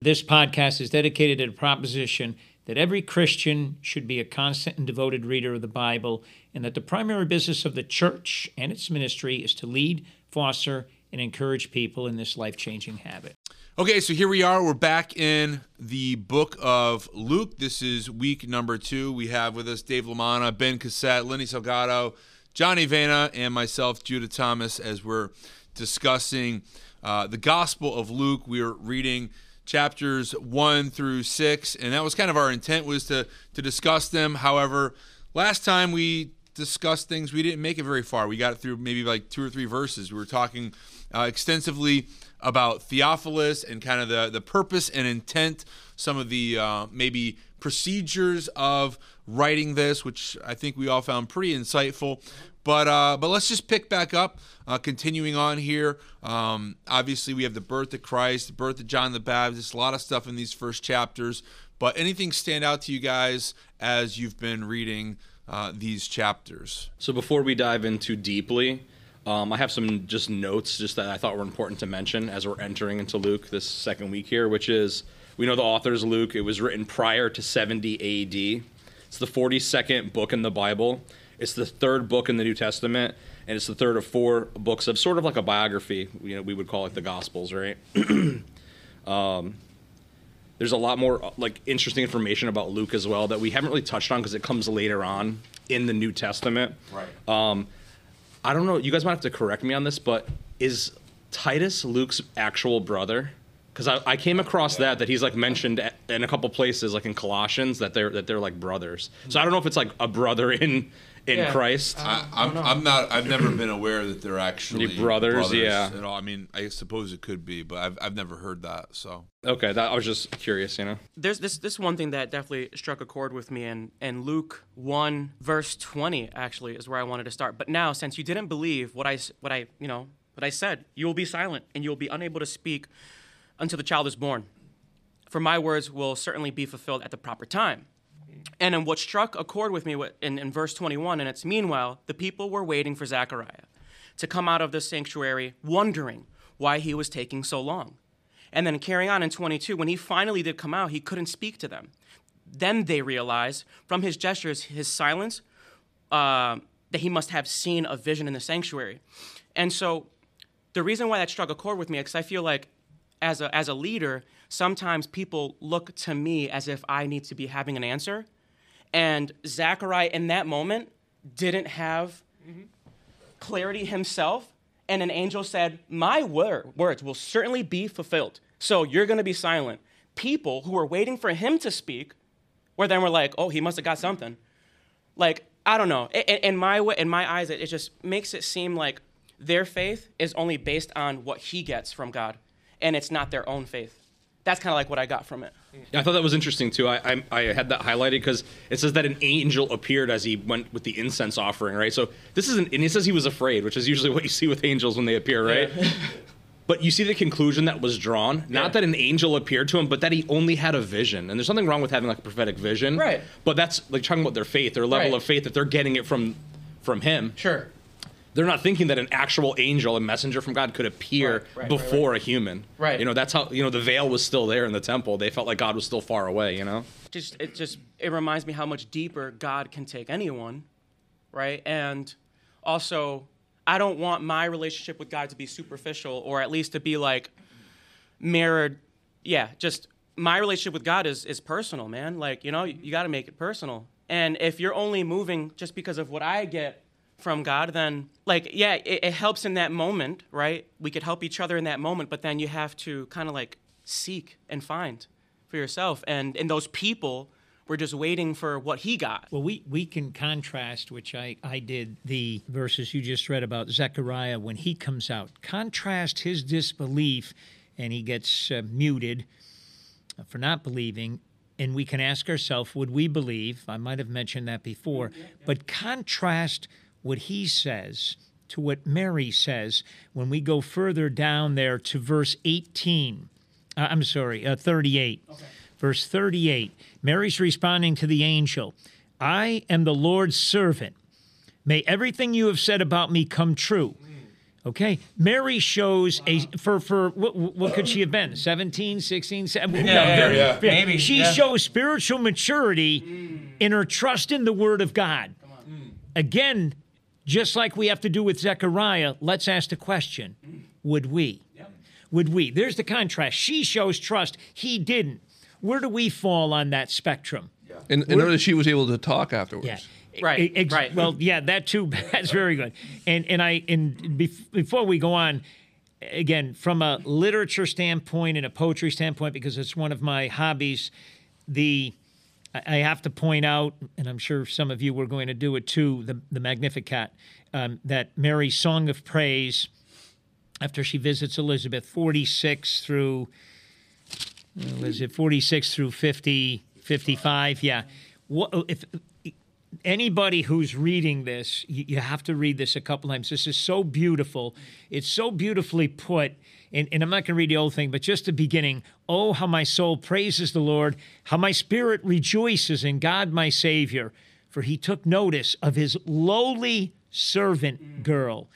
This podcast is dedicated to the proposition that every Christian should be a constant and devoted reader of the Bible, and that the primary business of the church and its ministry is to lead, foster, and encourage people in this life changing habit. Okay, so here we are. We're back in the book of Luke. This is week number two. We have with us Dave Lamana, Ben Cassette, Lenny Salgado, Johnny Vena, and myself, Judah Thomas, as we're discussing uh, the Gospel of Luke. We're reading chapters one through six, and that was kind of our intent was to to discuss them. However, last time we discussed things, we didn't make it very far. We got through maybe like two or three verses. We were talking uh, extensively about Theophilus and kind of the the purpose and intent, some of the uh, maybe procedures of writing this, which I think we all found pretty insightful. But uh, but let's just pick back up, uh, continuing on here. Um, obviously, we have the birth of Christ, the birth of John the Baptist, a lot of stuff in these first chapters. But anything stand out to you guys as you've been reading uh, these chapters? So before we dive into deeply, um, I have some just notes just that I thought were important to mention as we're entering into Luke this second week here, which is we know the author is Luke. It was written prior to 70 AD. It's the 42nd book in the Bible. It's the third book in the New Testament, and it's the third of four books of sort of like a biography. You know, we would call it the Gospels, right? um, there's a lot more like interesting information about Luke as well that we haven't really touched on because it comes later on in the New Testament. Right. Um, I don't know. You guys might have to correct me on this, but is Titus Luke's actual brother? Because I, I, came across that that he's like mentioned in a couple places, like in Colossians, that they're that they're like brothers. So I don't know if it's like a brother in in yeah. Christ. I, am I'm, I'm not. I've never been aware that they're actually brothers, brothers. Yeah. At all. I mean, I suppose it could be, but I've I've never heard that. So okay, that I was just curious. You know, there's this this one thing that definitely struck a chord with me, and and Luke one verse twenty actually is where I wanted to start. But now, since you didn't believe what I what I you know what I said, you will be silent and you will be unable to speak until the child is born. For my words will certainly be fulfilled at the proper time. And in what struck a chord with me in, in verse 21, and it's meanwhile, the people were waiting for Zechariah to come out of the sanctuary, wondering why he was taking so long. And then carrying on in 22, when he finally did come out, he couldn't speak to them. Then they realized from his gestures, his silence, uh, that he must have seen a vision in the sanctuary. And so the reason why that struck a chord with me because I feel like as a, as a leader, sometimes people look to me as if I need to be having an answer. And Zachariah, in that moment, didn't have mm-hmm. clarity himself. And an angel said, My word, words will certainly be fulfilled. So you're going to be silent. People who were waiting for him to speak, where then we're like, Oh, he must have got something. Like, I don't know. In, in my, in my eyes, it just makes it seem like their faith is only based on what he gets from God, and it's not their own faith that's kind of like what I got from it. Yeah, I thought that was interesting too. I, I, I had that highlighted because it says that an angel appeared as he went with the incense offering, right? So this isn't, and he says he was afraid, which is usually what you see with angels when they appear, right? Yeah. but you see the conclusion that was drawn. Not yeah. that an angel appeared to him, but that he only had a vision. And there's nothing wrong with having like a prophetic vision, right? But that's like talking about their faith, their level right. of faith that they're getting it from from him. Sure they're not thinking that an actual angel, a messenger from God, could appear right, right, before right, a human. Right. You know, that's how you know the veil was still there in the temple. They felt like God was still far away. You know. Just it just it reminds me how much deeper God can take anyone, right? And also, I don't want my relationship with God to be superficial, or at least to be like mirrored. Yeah, just my relationship with God is is personal, man. Like you know, you, you got to make it personal. And if you're only moving just because of what I get from God, then like yeah, it, it, helps in that moment, right? We could help each other in that moment, but then you have to kind of like seek and find for yourself. And and those people were just waiting for what he got. Well, we we can contrast, which I I did the verses you just read about Zechariah when he comes out. Contrast his disbelief, and he gets uh, muted for not believing and we can ask ourselves, would we believe? I might have mentioned that before, but contrast what he says to what Mary says when we go further down there to verse 18. Uh, I'm sorry, uh, 38. Okay. Verse 38. Mary's responding to the angel I am the Lord's servant. May everything you have said about me come true. Okay, Mary shows a for for what, what could she have been? 17, 16, 17, no, yeah, very- yeah. very- Maybe, She yeah. shows spiritual maturity in her trust in the word of God. Again, just like we have to do with Zechariah, let's ask the question, would we? Would we? There's the contrast. She shows trust, he didn't. Where do we fall on that spectrum? And, and notice she was able to talk afterwards. Yeah. Right, Ex- right. Well, yeah, that too. That's very good. And and I and bef- before we go on, again, from a literature standpoint and a poetry standpoint, because it's one of my hobbies, the I have to point out, and I'm sure some of you were going to do it too, the the Magnificat, um, that Mary's song of praise, after she visits Elizabeth, 46 through was it 46 through 50, 55? Yeah. What, if anybody who's reading this, you, you have to read this a couple times. This is so beautiful. It's so beautifully put. And, and I'm not going to read the whole thing, but just the beginning. Oh, how my soul praises the Lord, how my spirit rejoices in God my Savior, for he took notice of his lowly servant girl.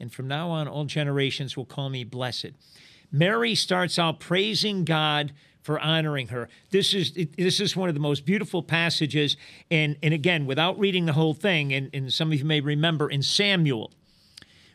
And from now on, all generations will call me blessed. Mary starts out praising God for honoring her. This is this is one of the most beautiful passages, and and again, without reading the whole thing, and, and some of you may remember in Samuel,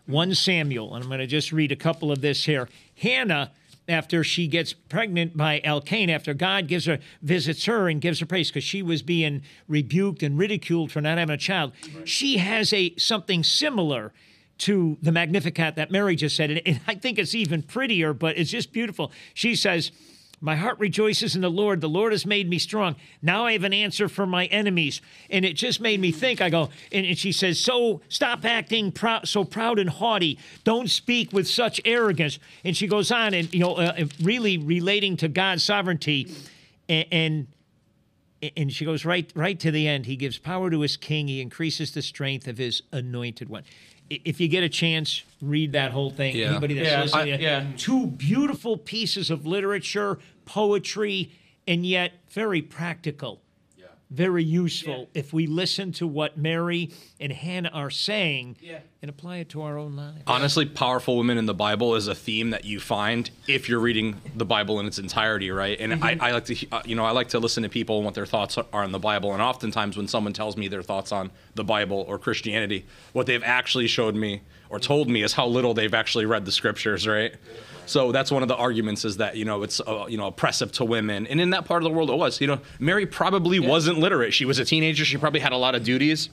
one Samuel, and I'm going to just read a couple of this here. Hannah, after she gets pregnant by Elkanah, after God gives her visits her and gives her praise because she was being rebuked and ridiculed for not having a child, she has a something similar to the Magnificat that Mary just said, and I think it's even prettier, but it's just beautiful. She says. My heart rejoices in the Lord. The Lord has made me strong. Now I have an answer for my enemies. And it just made me think. I go, and, and she says, So stop acting prou- so proud and haughty. Don't speak with such arrogance. And she goes on and, you know, uh, really relating to God's sovereignty. And, and and she goes right right to the end. He gives power to his king. He increases the strength of his anointed one. I- If you get a chance, read that whole thing. Yeah. Anybody that's Yeah, listening, I- yeah. two beautiful pieces of literature, poetry, and yet very practical, very useful. If we listen to what Mary and Hannah are saying and apply it to our own lives. Honestly, powerful women in the Bible is a theme that you find if you're reading the Bible in its entirety, right? And I, I like to, uh, you know, I like to listen to people and what their thoughts are on the Bible. And oftentimes, when someone tells me their thoughts on the Bible or Christianity, what they've actually showed me or told me is how little they've actually read the scriptures, right? So that's one of the arguments is that you know it's uh, you know oppressive to women, and in that part of the world it was. You know, Mary probably wasn't literate. She was a teenager. She probably had a lot of duties.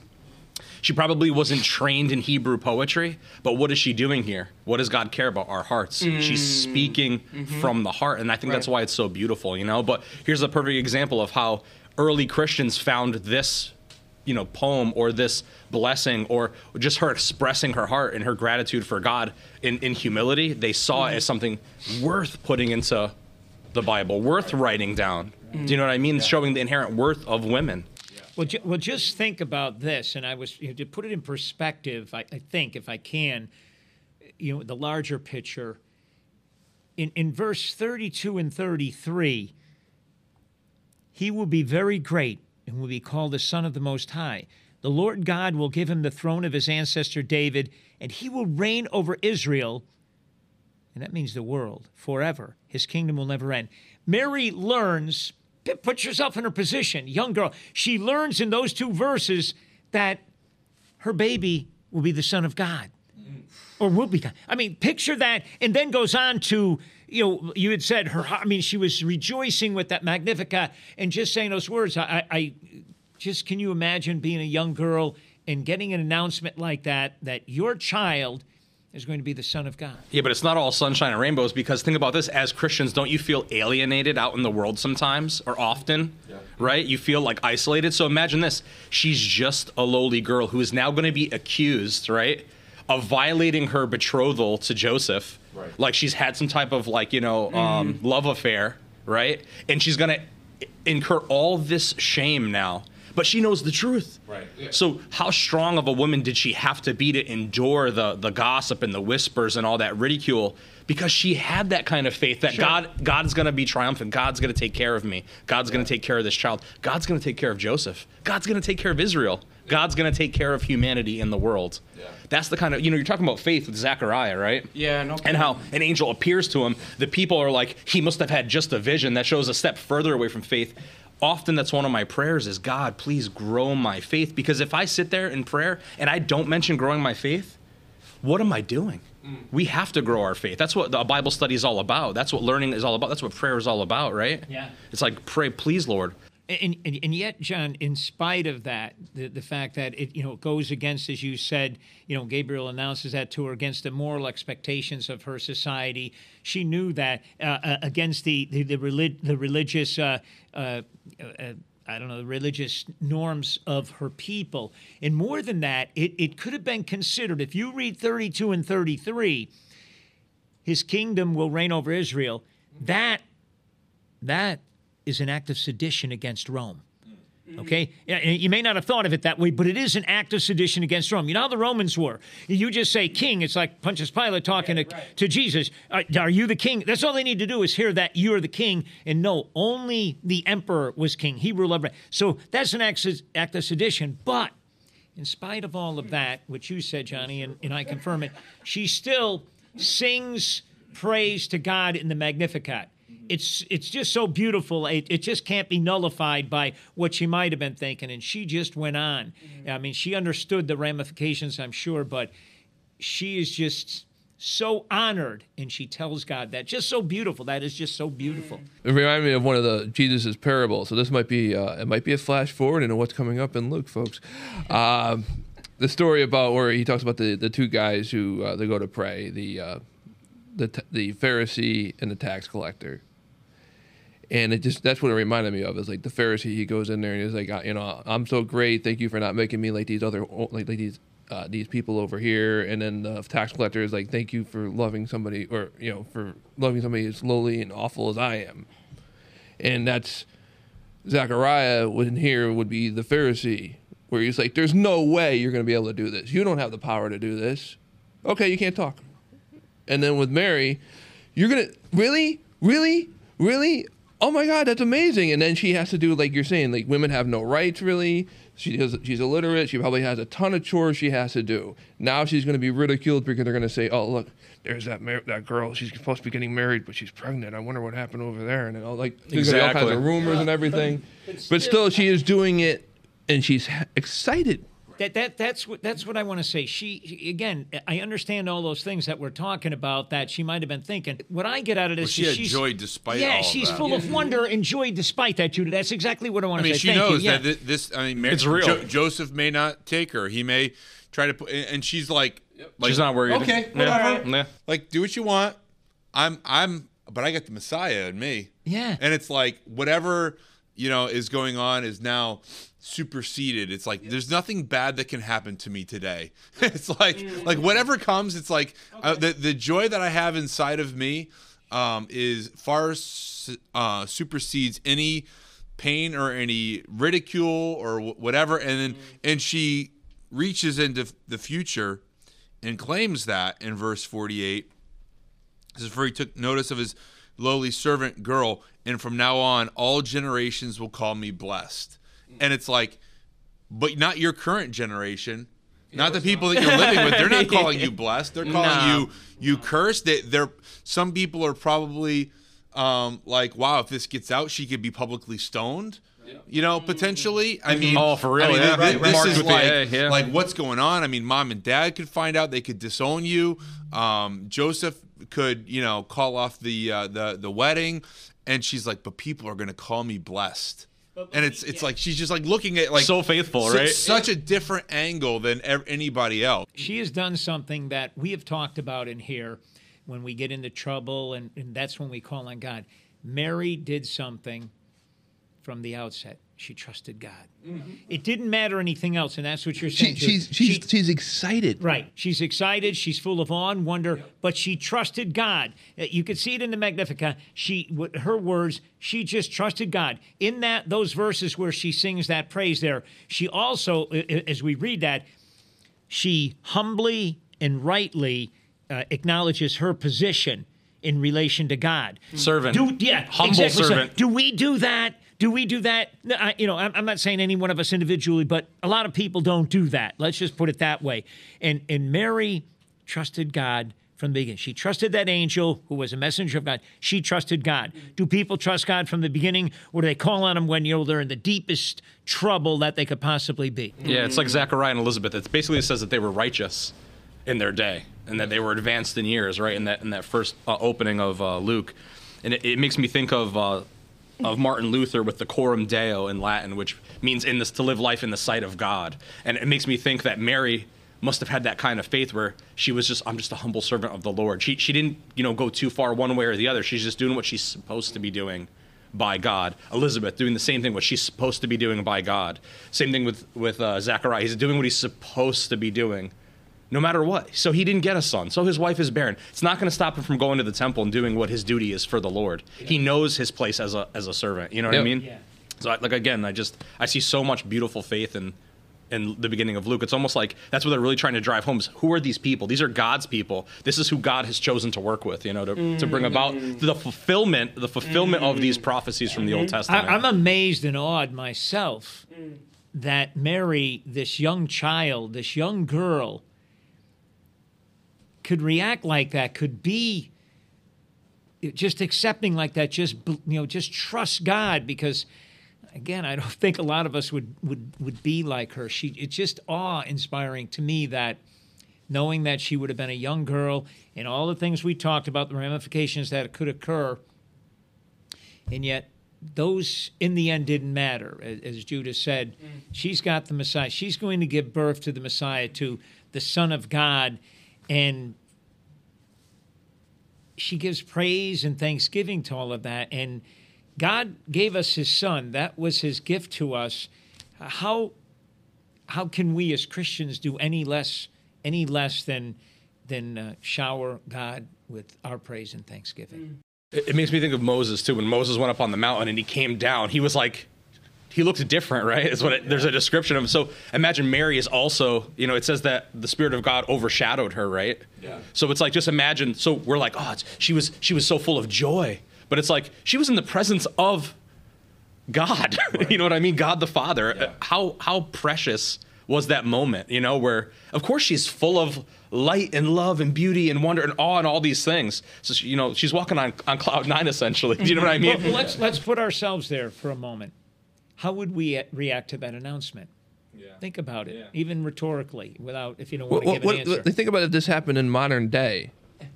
She probably wasn't trained in Hebrew poetry, but what is she doing here? What does God care about? Our hearts. She's speaking from the heart, and I think that's why it's so beautiful, you know. But here's a perfect example of how early Christians found this, you know, poem or this blessing or just her expressing her heart and her gratitude for God in, in humility. They saw it as mm-hmm. something worth putting into the Bible, worth writing down. Do you know what I mean? Mm-hmm. Showing the inherent worth of women. Well, ju- well, just think about this, and I was you know, to put it in perspective. I, I think, if I can, you know, the larger picture. In in verse thirty-two and thirty-three, he will be very great and will be called the Son of the Most High. The Lord God will give him the throne of his ancestor David, and he will reign over Israel and that means the world forever. His kingdom will never end. Mary learns, put yourself in her position, young girl. She learns in those two verses that her baby will be the Son of God. Or will be God. I mean, picture that, and then goes on to, you know, you had said her, I mean, she was rejoicing with that Magnificat and just saying those words. I, I, I just, can you imagine being a young girl and getting an announcement like that, that your child is going to be the Son of God? Yeah, but it's not all sunshine and rainbows because think about this as Christians, don't you feel alienated out in the world sometimes or often? Yeah. Right? You feel like isolated. So imagine this she's just a lowly girl who is now going to be accused, right, of violating her betrothal to Joseph. Right. Like she's had some type of like, you know, um, love affair, right? And she's going to incur all this shame now. But she knows the truth. Right. So how strong of a woman did she have to be to endure the the gossip and the whispers and all that ridicule? Because she had that kind of faith that God God's going to be triumphant. God's going to take care of me. God's going to take care of this child. God's going to take care of Joseph. God's going to take care of Israel. God's going to take care of humanity in the world. That's the kind of, you know, you're talking about faith with Zechariah, right? Yeah, no And how an angel appears to him. The people are like, he must have had just a vision that shows a step further away from faith. Often that's one of my prayers is God, please grow my faith. Because if I sit there in prayer and I don't mention growing my faith, what am I doing? Mm. We have to grow our faith. That's what the Bible study is all about. That's what learning is all about. That's what prayer is all about, right? Yeah. It's like pray, please, Lord. And, and, and yet, John, in spite of that, the, the fact that it you know goes against, as you said, you know, Gabriel announces that to her against the moral expectations of her society. She knew that uh, uh, against the the the, relig- the religious. Uh, uh, uh, I don't know, the religious norms of her people. And more than that, it, it could have been considered, if you read 32 and 33, his kingdom will reign over Israel. That that is an act of sedition against Rome. Okay, you may not have thought of it that way, but it is an act of sedition against Rome. You know how the Romans were. You just say king. It's like Pontius Pilate talking to, to Jesus. Are, are you the king? That's all they need to do is hear that you're the king. And no, only the emperor was king. He ruled over. So that's an act, of- act of sedition. But in spite of all of that, which you said, Johnny, and, and I confirm it, she still sings praise to God in the Magnificat. It's it's just so beautiful. It, it just can't be nullified by what she might have been thinking. And she just went on. I mean, she understood the ramifications, I'm sure, but she is just so honored, and she tells God that just so beautiful. That is just so beautiful. It reminded me of one of the Jesus's parables. So this might be uh, it might be a flash forward into what's coming up in Luke, folks. Um, the story about where he talks about the, the two guys who uh, they go to pray the uh, the the Pharisee and the tax collector. And it just that's what it reminded me of. Is like the Pharisee, he goes in there and he's like, "Uh, you know, I'm so great. Thank you for not making me like these other like, like these uh, these people over here. And then the tax collector is like, thank you for loving somebody or you know for loving somebody as lowly and awful as I am. And that's Zechariah in here would be the Pharisee, where he's like, there's no way you're going to be able to do this. You don't have the power to do this. Okay, you can't talk. And then with Mary, you're gonna really, really, really. Oh my God, that's amazing! And then she has to do like you're saying, like women have no rights really. She does, she's illiterate. She probably has a ton of chores she has to do. Now she's going to be ridiculed because they're going to say, "Oh, look, there's that mar- that girl. She's supposed to be getting married, but she's pregnant. I wonder what happened over there." And all like there's gonna be all kinds of Exactly. rumors and everything. But still, she is doing it, and she's ha- excited. That, that that's what that's what I want to say. She again, I understand all those things that we're talking about that she might have been thinking. What I get out of this she is had she's joy despite Yeah, all of she's that. full of wonder and joy despite that, Judah. That's exactly what I want I to mean, say. she Thank knows you. That thi- this. I mean, Mary, It's real. Jo- Joseph may not take her. He may try to put, and she's like, like She's not worried. Okay, Yeah. whatever. Yeah. Like, do what you want. I'm, I'm, but I got the Messiah in me. Yeah. And it's like whatever you know is going on is now superseded. It's like there's nothing bad that can happen to me today. it's like like whatever comes. It's like uh, the the joy that I have inside of me um, is far uh, supersedes any pain or any ridicule or wh- whatever. And then and she reaches into the future and claims that in verse 48 this is for he took notice of his lowly servant girl, and from now on, all generations will call me blessed. And it's like, but not your current generation, not the people that you're living with. They're not calling you blessed. They're calling No. you you cursed. They, they're some people are probably um, like, wow, if this gets out, she could be publicly stoned. You know, potentially. I mean, Oh, for real, I mean, yeah. thi- thi- this is like, A, yeah. like what's going on. I mean, mom and dad could find out. They could disown you. Um, Joseph could, you know, call off the uh, the the wedding, and she's like, but people are going to call me blessed. And it's it's like she's just like looking at like So faithful, su- right? Such a different angle than ev- anybody else. she has done something that we have talked about in here when we get into trouble, and, and that's when we call on God. Mary did something from the outset. She trusted God. It didn't matter anything else, and that's what you're saying. too. she's she's She- she's excited. Right. She's excited. She's full of awe and wonder, but she trusted God. Uh, You could see it in the Magnificat. She, her words, she just trusted God. In that, those verses where she sings that praise there, she also, uh, uh, as we read that, she humbly and rightly uh, acknowledges her position in relation to God. Servant. Do, yeah, Humble exactly so. servant. Do we do that? Do we do that? I, you know, I'm, I'm not saying any one of us individually, but a lot of people don't do that. Let's just put it that way. And and Mary trusted God from the beginning. She trusted that angel who was a messenger of God. She trusted God. Do people trust God from the beginning, or do they call on Him when you know they're in the deepest trouble that they could possibly be? Yeah, it's like Zachariah and Elizabeth. It basically says that they were righteous in their day and that they were advanced in years, right? In that in that first uh, opening of uh, Luke, and it, it, makes me think of uh, of Martin Luther with the Coram Deo in Latin, which means in this to live life in the sight of God, and it makes me think that Mary must have had that kind of faith where she was just I'm just a humble servant of the Lord. She she didn't you know go too far one way or the other. She's just doing what she's supposed to be doing by God. Elizabeth doing the same thing what she's supposed to be doing by God. Same thing with with uh, Zachariah. He's doing what he's supposed to be doing. No matter what. So he didn't get a son. So his wife is barren. It's not going to stop him from going to the temple and doing what his duty is for the Lord. Yeah. He knows his place as a as a servant. You know what yep. I mean? Yeah. So I, like again, I just I see so much beautiful faith in in the beginning of Luke. It's almost like that's what they're really trying to drive home is who are these people? These are God's people. This is who God has chosen to work with, you know, to, mm-hmm. to bring about the fulfillment, the fulfillment mm-hmm. of these prophecies from the Old Testament. I, am amazed and awed myself that Mary, this young child, this young girl, could react like that, could be just accepting like that, just you know, just trust God because again, I don't think a lot of us would would would be like her. She it's just awe inspiring to me that knowing that she would have been a young girl and all the things we talked about, the ramifications that could occur, and yet those in the end didn't matter. As, as Judah said, mm. she's got the Messiah. She's going to give birth to the Messiah, to the Son of God, and she gives praise and thanksgiving to all of that and God gave us his son. That was his gift to us. How how can we as Christians do any less any less than than uh, shower God with our praise and thanksgiving? It, it makes me think of Moses too. When Moses went up on the mountain and he came down, he was like he looked different, right? Is what it, there's a description of. Him. So imagine Mary is also, you know, it says that the Spirit of God overshadowed her, right? Yeah. So it's like just imagine. So we're like, oh, she was she was so full of joy, but it's like she was in the presence of God. Right. you know what I mean? God the Father. Yeah. How how precious was that moment, you know, where of course she's full of light and love and beauty and wonder and awe and all these things. So she, you know, she's walking on, on cloud nine essentially. Do you know what I mean? Well, let's let's put ourselves there for a moment. How would we react to that announcement? Yeah. Think about it, yeah. even rhetorically, without if you don't want to give an answer. Think about if this happened in modern day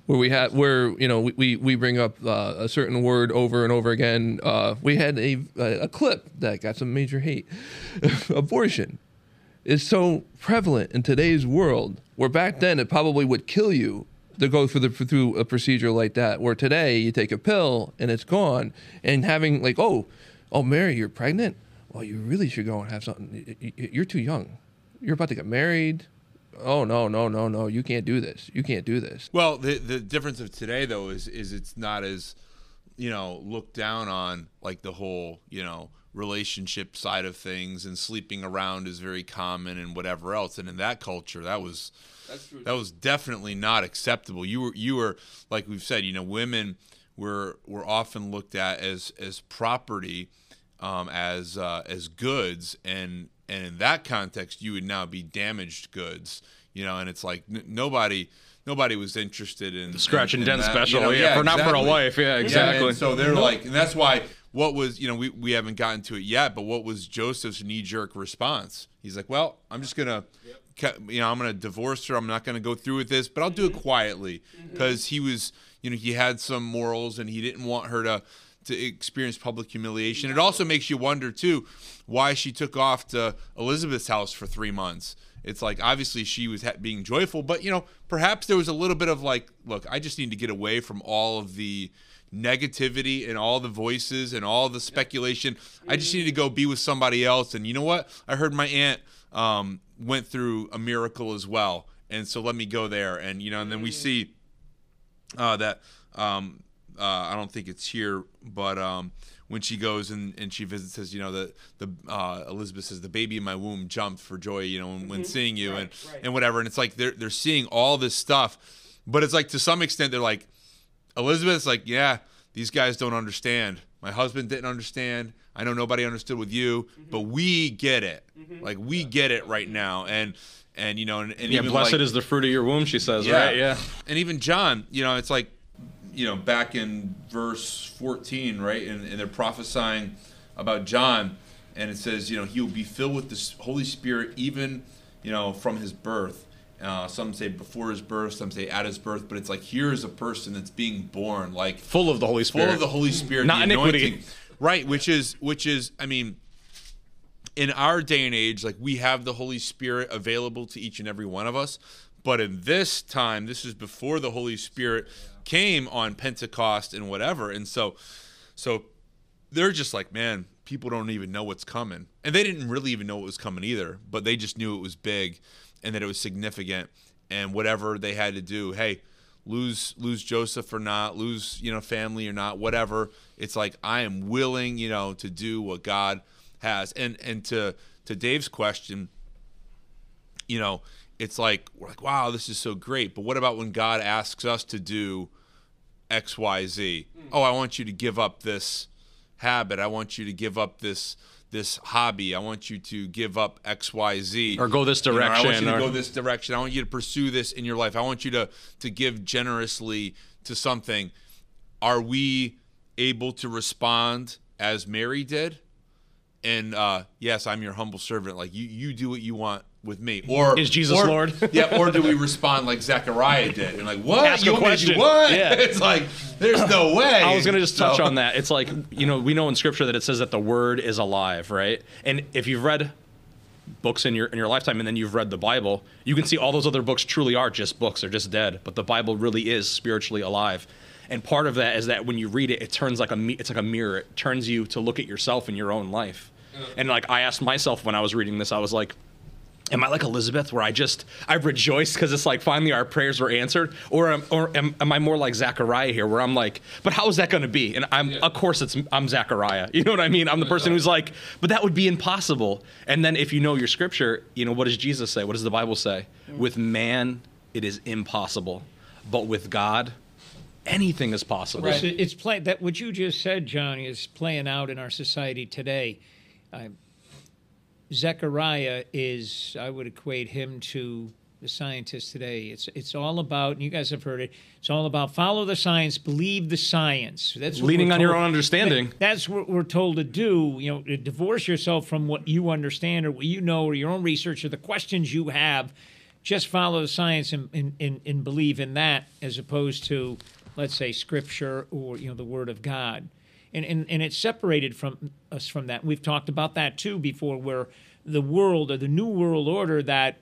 where we had where you know we we bring up uh, a certain word over and over again. Uh, we had a a clip that got some major hate. Abortion is so prevalent in today's world, where back then it probably would kill you to go through the through a procedure like that. Where today you take a pill and it's gone, and having like oh oh Mary you're pregnant. Well, you really should go and have something. You're too young. You're about to get married. Oh no no no no. You can't do this. You can't do this. Well the the difference of today though is is it's not as you know looked down on like the whole you know relationship side of things and sleeping around is very common and whatever else. And in that culture that was that was definitely not acceptable. You were you were like we've said you know women were were often looked at as as property um, as uh, as goods and and in that context you would now be damaged goods you know and it's like n- nobody nobody was interested in the scratch in, and dent special you know, yeah, yeah for exactly. not for a wife yeah exactly yeah, so they're like and that's why what was you know we, we haven't gotten to it yet but what was joseph's knee-jerk response he's like well i'm just gonna yep. you know i'm gonna divorce her i'm not gonna go through with this but i'll do it mm-hmm. quietly because mm-hmm. he was you know he had some morals and he didn't want her to to experience public humiliation. It also makes you wonder too why she took off to Elizabeth's house for three months. It's like obviously she was being joyful, but you know perhaps there was a little bit of like, look, I just need to get away from all of the negativity and all the voices and all the speculation. I just need to go be with somebody else. And you know what? I heard my aunt um, went through a miracle as well, and so let me go there. And you know, and then we see uh, that um, uh, I don't think it's here, but um, when she goes and, and she visits, says, you know, the the uh, Elizabeth says the baby in my womb jumped for joy, you know, when, mm-hmm. when seeing you right, and right. and whatever, and it's like they're they're seeing all this stuff, but it's like to some extent they're like, Elizabeth's like, yeah, these guys don't understand My husband didn't understand. I know nobody understood with you, but we get it. Like we get it right now. And and you know, and, and Yeah, even blessed like, is the fruit of your womb, she says, right? Yeah. And even John, you know, it's like, you know, back in verse 14, right? And, and they're prophesying about John, and it says, you know, he will be filled with the Holy Spirit even, you know, from his birth. Uh, some say before his birth, some say at his birth, but it's like here is a person that's being born, like Full of the Holy Spirit. full of the Holy Spirit, Not the iniquity. anointing. right? Which is, which is, I mean, in our day and age, like we have the Holy Spirit available to each and every one of us. But in this time, this is before the Holy Spirit came on Pentecost and whatever. And so, so they're just like, man, people don't even know what's coming. And they didn't really even know what was coming either, but they just knew it was big and that it was significant and whatever they had to do. Hey, lose lose Joseph or not, lose, you know, family or not, whatever. It's like I am willing, you know, to do what God has. And and to to Dave's question, you know, it's like we're like, wow, this is so great. But what about when God asks us to do X, Y, Z? Oh, I want you to give up this habit. I want you to give up this this hobby. I want you to give up X, Y, Z. Or go this You know, I want direction, you to or- go this direction. I want you to pursue this in your life. I want you to to give generously to something. Are we able to respond as Mary did? And uh, yes, I'm your humble servant. Like you, you do what you want with me. Or Is Jesus or- Lord? yeah. Or do we respond like Zechariah did and like what? Ask you a want me question. What? Yeah. it's like there's no way. I was going to just touch So- on that. It's like, you know, we know in scripture that it says that the word is alive, right? And if you've read books in your in your lifetime and then you've read the Bible, you can see all those other books truly are just books, they're just dead, but the Bible really is spiritually alive. And part of that is that when you read it, it turns like a it's like a mirror. It turns you to look at yourself in your own life. And like I asked myself when I was reading this, I was like, am I like Elizabeth where I just I rejoice because it's like finally our prayers were answered, or am, or am, am I more like Zachariah here where I'm like, but how is that going to be? And I'm of course it's I'm Zachariah. You know what I mean? I'm the person who's like, but that would be impossible. And then if you know your scripture, you know what does Jesus say? What does the Bible say? With man it is impossible, but with God anything is possible. It's, it's play, that what you just said, Johnny, is playing out in our society today. Uh, Zechariah is, I would equate him to the scientists today. It's it's all about, and you guys have heard it. It's all about follow the science, believe the science. That's Leaning on your own understanding. That's what we're told to do. You know, to divorce yourself from what you understand or what you know or your own research or the questions you have. Just follow the science and, and, and, and believe in that, as opposed to, let's say, scripture or you know the Word of God. And, and, and it's separated from us from that. We've talked about that too before, where the world or the new world order that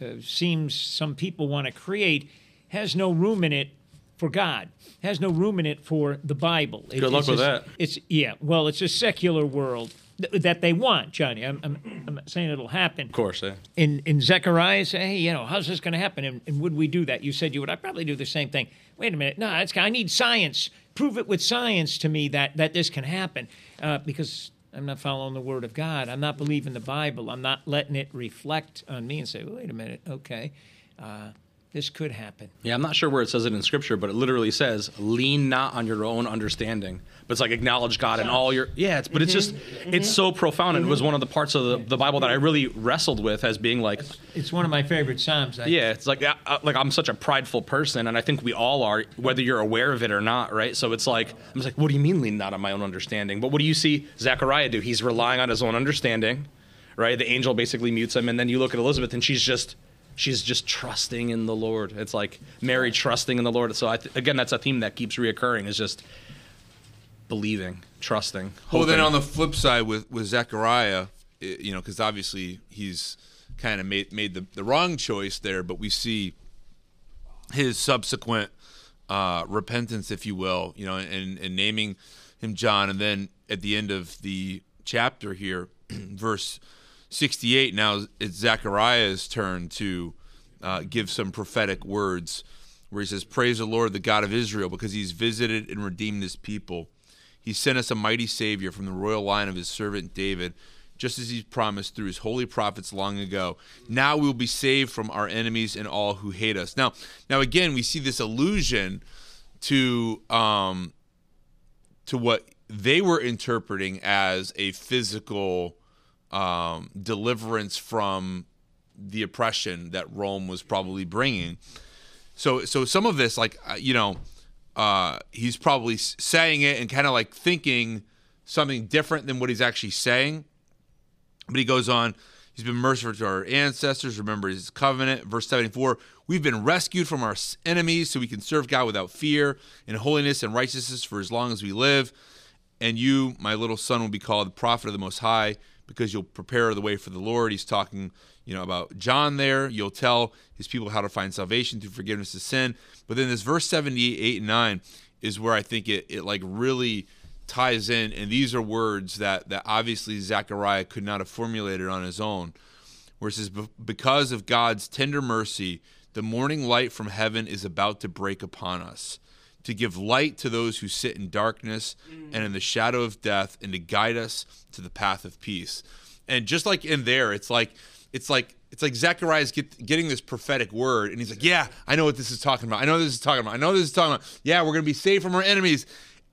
uh, seems some people want to create has no room in it for God. Has no room in it for the Bible. It- Good luck it's with a- that. It's yeah. Well, it's a secular world th- that they want, Johnny. I'm, I'm, I'm saying it'll happen. Of course, yeah. In in Zechariah, say, hey, you know, how's this going to happen? And, and would we do that? You said you would. I'd probably do the same thing. Wait a minute. No, it's, I need science. Prove it with science to me that that this can happen, uh, because I'm not following the Word of God. I'm not believing the Bible. I'm not letting it reflect on me and say, wait a minute, okay, uh, this could happen. Yeah, I'm not sure where it says it in scripture, but it literally says, "Lean not on your own understanding." But it's like acknowledge God in all your yeah. It's, but it's just mm-hmm. it's so mm-hmm. profound, and it was mm-hmm. one of the parts of the, the Bible that I really wrestled with as being like, It's one of my favorite psalms. I, yeah, it's like I, I- like I'm such a prideful person, and I think we all are, whether you're aware of it or not, right? So it's like I'm just like, what do you mean lean not on my own understanding? But what do you see Zechariah do? He's relying on his own understanding, right? The angel basically mutes him, and then you look at Elizabeth, and she's just she's just trusting in the Lord. It's like Mary trusting in the Lord. So I th- again, that's a theme that keeps reoccurring is just believing, trusting. Well, then on the flip side with with Zechariah, you know, because obviously he's kind of made made the, the wrong choice there, but we see his subsequent uh, repentance, if you will, you know, and, and naming him John, and then at the end of the chapter here, verse sixty-eight. Now it's Zechariah's turn to uh, give some prophetic words, where he says, "Praise the Lord, the God of Israel, because He's visited and redeemed His people." He sent us a mighty Savior from the royal line of his servant David, just as he promised through his holy prophets long ago. Now we will be saved from our enemies and all who hate us. Now, now again, we see this allusion to um, to what they were interpreting as a physical um, deliverance from the oppression that Rome was probably bringing. So, so some of this, like uh, you know, uh, he's probably saying it and kind of like thinking something different than what he's actually saying. But he goes on, he's been merciful to our ancestors, remember his covenant. Verse 74 We've been rescued from our enemies so we can serve God without fear in holiness and righteousness for as long as we live. And you, my little son, will be called the prophet of the Most High because you'll prepare the way for the Lord. He's talking, you know, about John there. You'll tell his people how to find salvation through forgiveness of sin. But then this verse 78 and 9 is where I think it, it like really ties in. And these are words that, that obviously Zechariah could not have formulated on his own. Where it says, Because of God's tender mercy, the morning light from heaven is about to break upon us to give light to those who sit in darkness mm. and in the shadow of death and to guide us to the path of peace. And just like in there it's like it's like it's like Zechariah's get, getting this prophetic word and he's like yeah I know what this is talking about. I know what this is talking about. I know this is talking about. Yeah we're gonna be saved from our enemies.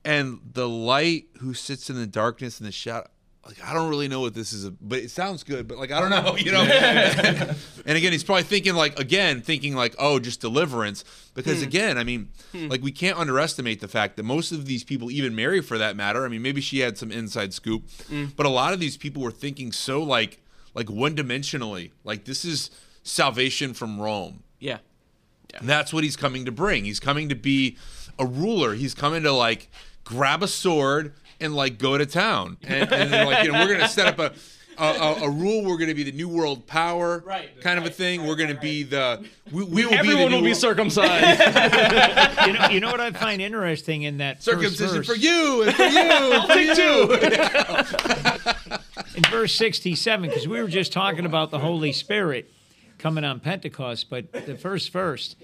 And the light who sits in the darkness and the shadow like I don't really know what this is, but it sounds good. But like I don't know, you know. and again, he's probably thinking like again, thinking like oh, just deliverance. Because hmm. again, I mean, hmm. like we can't underestimate the fact that most of these people, even Mary for that matter, I mean, maybe she had some inside scoop, hmm. but a lot of these people were thinking so like like one dimensionally, like this is salvation from Rome. Yeah. And that's what he's coming to bring. He's coming to be a ruler. He's coming to like grab a sword and like go to town. And, and they're like, you know, we're going to set up a, a, a, a rule. We're going to be the new world power, Right. kind of a thing. we're going to be the we, we will Everyone be the will new be world- circumcised. you know, you know what I find interesting in that first circumcision verse, for you and for you. and for you. in verse 67 because we were just talking about the Holy Spirit coming on Pentecost, but the first verse.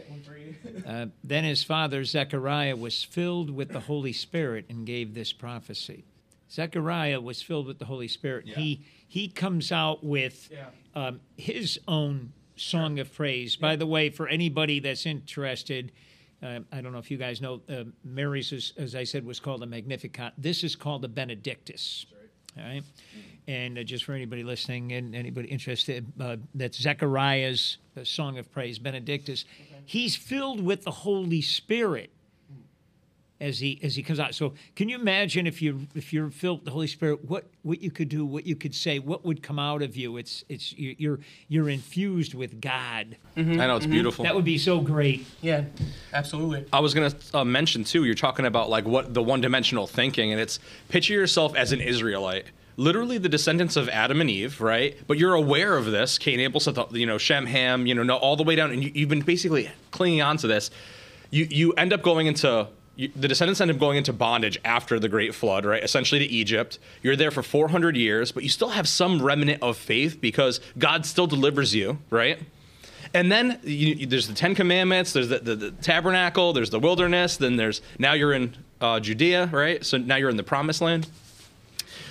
Uh, then his father Zechariah was filled with the Holy Spirit and gave this prophecy. Zechariah was filled with the Holy Spirit. He he comes out with um, his own song of praise. By the way, for anybody that's interested, uh, I don't know if you guys know, uh, Mary's, is, as I said, was called a Magnificat. This is called a Benedictus. All right. And uh, just for anybody listening and anybody interested, uh, that's Zechariah's uh, song of praise, Benedictus. He's filled with the Holy Spirit as he as he comes out. So, can you imagine if you if you're filled with the Holy Spirit, what what you could do, what you could say, what would come out of you? It's it's you- you're you're infused with God. I know it's beautiful. That would be so great. Yeah. Absolutely. I was gonna uh, mention too. You're talking about like what the one-dimensional thinking, and it's picture yourself as an Israelite, literally the descendants of Adam and Eve, right? But you're aware of this, Cain, Abel, Seth, you know, Shem, Ham, you know, all the way down, and you, you've been basically clinging on to this. You you end up going into the descendants end up going into bondage after the great flood, right? Essentially to Egypt. You're there for 400 years, but you still have some remnant of faith because God still delivers you, right? And then you, you- there's the Ten Commandments, there's the, the, the tabernacle, there's the wilderness, then there's now you're in uh, Judea, right? So now you're in the promised land.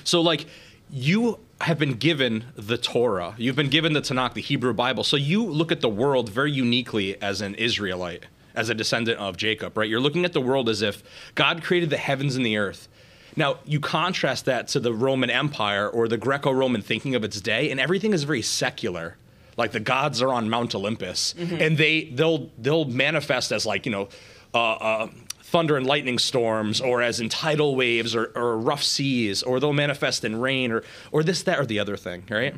So, like, you have been given the Torah, you've been given the Tanakh, the Hebrew Bible. So you look at the world very uniquely as an Israelite, as a descendant of Jacob, right? You're looking at the world as if God created the heavens and the earth. Now, you contrast that to the Roman Empire or the Greco Roman thinking of its day, and everything is very secular. Like the gods are on Mount Olympus, and they they'll they'll manifest as like you know, uh, uh, thunder and lightning storms, or as in tidal waves, or, or rough seas, or they'll manifest in rain, or or this that or the other thing, right?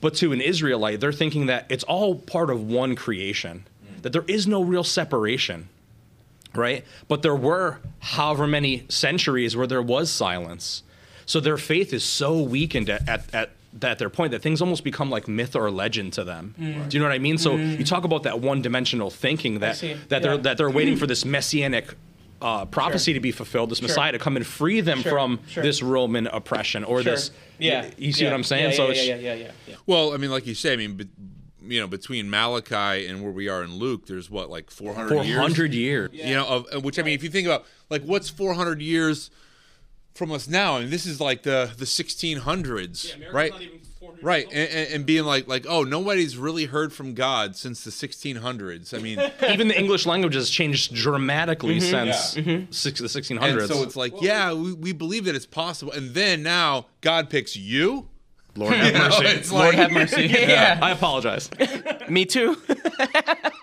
But to an Israelite, they're thinking that it's all part of one creation, that there is no real separation, right? But there were however many centuries where there was silence. So their faith is so weakened at, at, at, at their point that things almost become like myth or legend to them. Do you know what I mean? So you talk about that one-dimensional thinking that see. that they're that they're waiting for this messianic uh, prophecy to be fulfilled, this Messiah to come and free them Sure. from Sure. this Roman oppression or this. Yeah. you see yeah. what I'm saying? Yeah, so yeah, yeah, yeah, yeah, yeah. Well, I mean, like you say, I mean, be, you know, between Malachi and where we are in Luke, there's what like 400 years. 400 years. you know of of which i mean if you think about like what's 400 years from us now I mean this is like the the 1600s right right, and, and, and being like like oh nobody's really heard from God since the 1600s. I mean, Even the English language has changed dramatically Mm-hmm. since six, the 1600s. and so it's like yeah, we, we believe that it's possible, and then now God picks you. Lord have You know, mercy. it's Lord like- have mercy. Yeah. I apologize. Me too.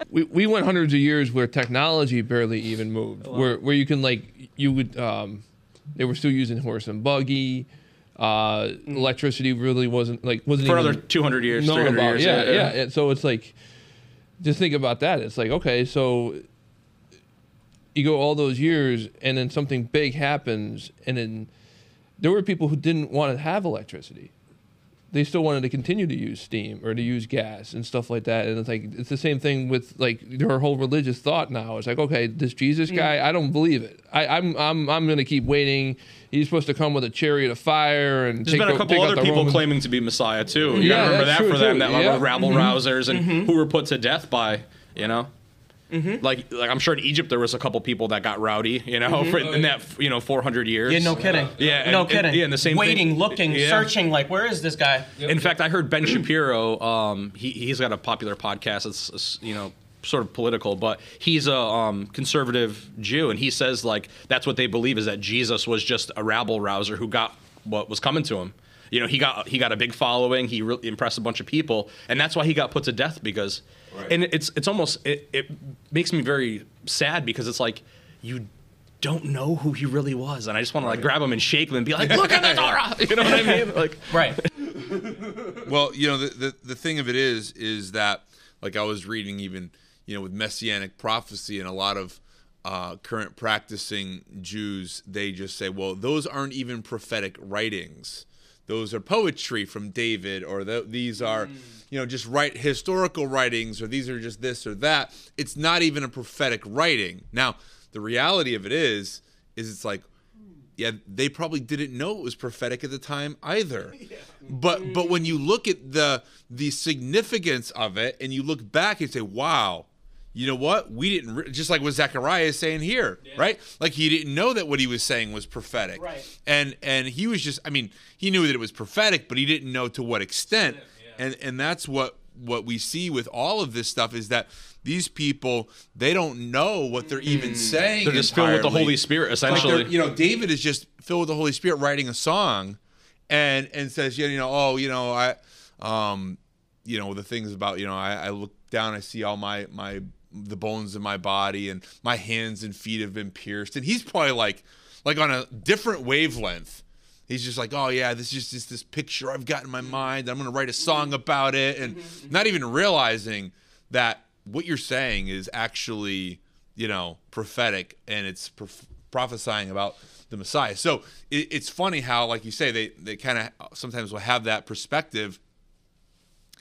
we, we went hundreds of years where technology barely even moved where where you can like you would um they were still using horse and buggy uh electricity really wasn't like wasn't For even another 200 years, known 300 about years. yeah, yeah And so it's like just think about that it's like okay so you go all those years and then something big happens and then there were people who didn't want to have electricity they still wanted to continue to use steam or to use gas and stuff like that. And it's like it's the same thing with like their whole religious thought now. It's like, okay, this Jesus Mm. guy, I don't believe it. I, I'm I'm I'm gonna keep waiting. He's supposed to come with a chariot of fire and There's take been a couple other people Romans. claiming to be Messiah too. You Yeah, gotta remember that true, for them, too. that Yeah. were rabble rousers and who were put to death by, you know. Mm-hmm. Like, like I'm sure in Egypt there was a couple people that got rowdy, you know, for, in that you know 400 years. Yeah, no kidding. Yeah, no and- and- kidding. yeah, and the same thing- Waiting, looking, Yeah. searching. Like, where is this guy? In fact, I heard Ben Shapiro. Um, he he's got a popular podcast. It's, it's you know sort of political, but he's a um, conservative Jew, and he says like that's what they believe is that Jesus was just a rabble rouser who got what was coming to him. You know, he got he got a big following. He really impressed a bunch of people, and that's why he got put to death because. And it's it's almost it, it makes me very sad because it's like you don't know who he really was, and I just want to like grab him and shake him and be like, "Look at the Torah," you know what I mean? Like, Right. Well, you know, the, the the thing of it is, is that like I was reading even, you know, with messianic prophecy and a lot of uh, current practicing Jews, they just say, well, those aren't even prophetic writings. Those are poetry from David, or the, these are, mm. you know, just write historical writings, or these are just this or that. It's not even a prophetic writing. Now, the reality of it is, is it's like, yeah, they probably didn't know it was prophetic at the time either. But but when you look at the the significance of it and you look back and say, "Wow, you know what? We didn't re-, just like what Zechariah is saying here, right? Like he didn't know that what he was saying was prophetic, Right. And and he was just, I mean, he knew that it was prophetic, but he didn't know to what extent. And and that's what what we see with all of this stuff is that these people they don't know what they're even saying. Mm. they're just filled with the. Holy Spirit, Like they're- essentially. you know, David is just filled with the Holy Spirit writing a song and and says, yeah, you know, oh, you know, I um you know, the things about, you know, I, I look down, I see all my my the bones in my body and my hands and feet have been pierced. And he's probably like like on a different wavelength. He's just like, oh yeah, this is just this picture I've got in my mind. I'm gonna write a song about it, and not even realizing that what you're saying is actually, you know, prophetic, and it's prophesying about the Messiah. So it, it's funny how, like you say, they they kind of sometimes will have that perspective,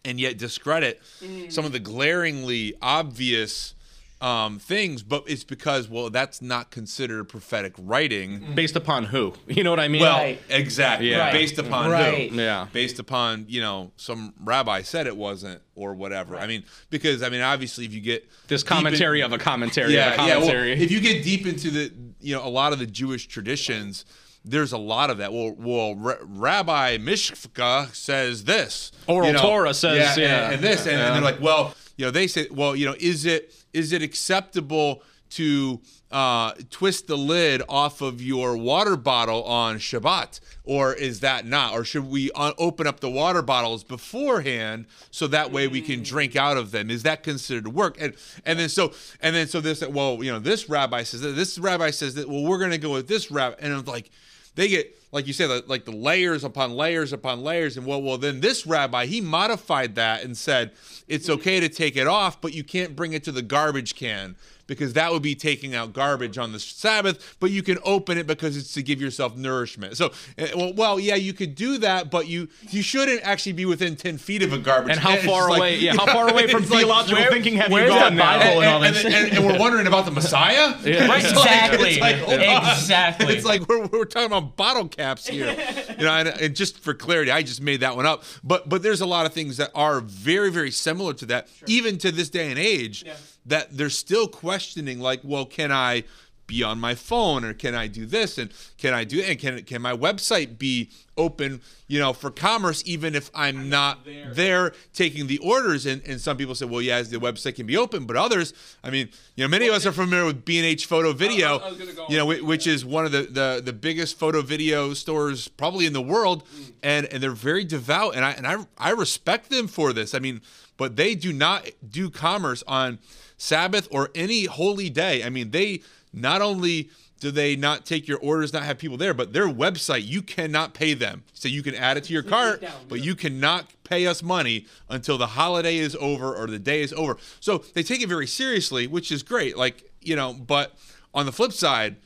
and yet discredit some of the glaringly obvious um, things. But it's because, well, that's not considered prophetic writing. based upon who? You know what I mean? Well, Right. exactly. Yeah. Based upon Right. who? Yeah. Based upon you know some rabbi said it wasn't or whatever. I mean, because I mean, obviously, if you get this deep in- commentary of a commentary yeah, of a yeah. Well, commentary. if you get deep into the you know a lot of the Jewish traditions. There's a lot of that. Well, well, Ra- Rabbi Mishka says this. Oral you know, Torah says, yeah. and, and this, and, and they're like, well, you know, they say, well, you know, is it is it acceptable to uh, twist the lid off of your water bottle on Shabbat, or is that not? Or should we uh, open up the water bottles beforehand so that way we can drink out of them? Is that considered work? And and then so and then so this well, you know, this rabbi says that this rabbi says that well, we're going to go with this rabbi, and I'm like, they get like you said, like- like the layers upon layers upon layers, and well, well, then this rabbi he modified that and said it's okay to take it off, but you can't bring it to the garbage can because that would be taking out garbage on the Sabbath. But you can open it because it's to give yourself nourishment. So, uh, well, well, yeah, you could do that, but you you shouldn't actually be within ten feet of a garbage. and how can. Far just like- away? yeah, how far away from It's like, where- thinking have you where's gone now? Bible and all and, this? and, and, and we're wondering about the Messiah. Right, It's like- exactly. it's like, hold. Exactly. It's like we're, we're talking about bottle caps here. you know, and, and just for clarity, I just made that one up. But but there's a lot of things that are very very similar to that, even to this day and age. That they're still questioning, like, well, can I be on my phone or can I do this and can I do it? and can can my website be open you know for commerce even if I'm not there. taking the orders? And, and some people say well yes the website can be open but others I mean you know many of us are familiar with B&H photo video I was gonna go you know on whi- which is one of the, the the biggest photo video stores probably in the world mm. and and they're very devout and I and I I respect them for this. I mean but they do not do commerce on Sabbath or any holy day. I mean, they not only do they not take your orders, not have people there, but their website, you cannot pay them. So you can add it to your cart, but you cannot pay us money until the holiday is over or the day is over. So they take it very seriously, which is great. Like, you know, but on the flip side,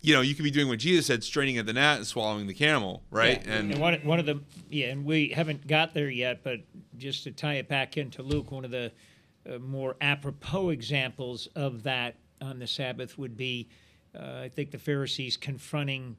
you know, you could be doing what Jesus said, straining at the gnat and swallowing the camel, right? Yeah. And and one, one of the yeah, and we haven't got there yet, but just to tie it back into Luke, one of the uh, more apropos examples of that on the Sabbath would be, uh, I think the Pharisees confronting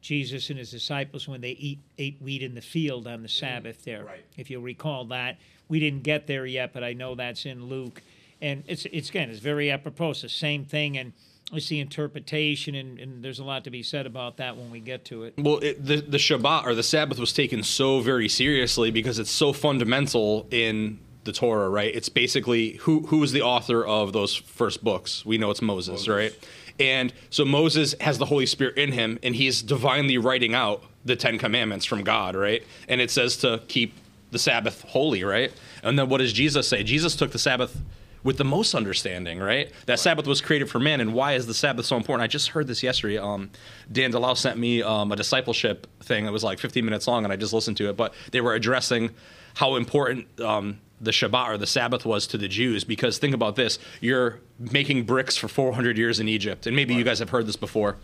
Jesus and his disciples when they eat ate wheat in the field on the Sabbath. There, Right. if you'll recall that, we didn't get there yet, but I know that's in Luke, and it's it's again it's very apropos. It's the same thing, and it's the interpretation, and, and there's a lot to be said about that when we get to it. Well, it, the the Shabbat or the Sabbath was taken so very seriously because it's so fundamental in the Torah, right? It's basically who who is the author of those first books? We know it's Moses, right? And so Moses has the Holy Spirit in him, and he's divinely writing out the Ten Commandments from God, right? And it says to keep the Sabbath holy, right? And then what does Jesus say? Jesus took the Sabbath with the most understanding, right? That Sabbath was created for man, and why is the Sabbath so important? I just heard this yesterday. Um, Dan DeLau sent me um, a discipleship thing that was like 15 minutes long, and I just listened to it. But they were addressing how important um, the Shabbat or the Sabbath was to the Jews, because think about this: you're making bricks for 400 years in Egypt, and maybe you guys have heard this before.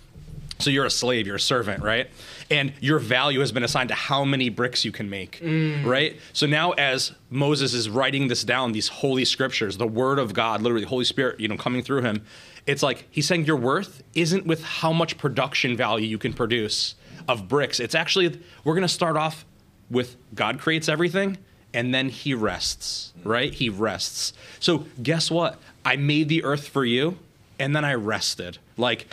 So you're a slave, you're a servant, right? And your value has been assigned to how many bricks you can make, mm. right? So now as Moses is writing this down, these holy scriptures, the word of God, literally the Holy Spirit, you know, coming through him, it's like he's saying your worth isn't with how much production value you can produce of bricks. It's actually we're going to start off with God creates everything and then he rests, right? He rests. So guess what? I made the earth for you and then I rested. Like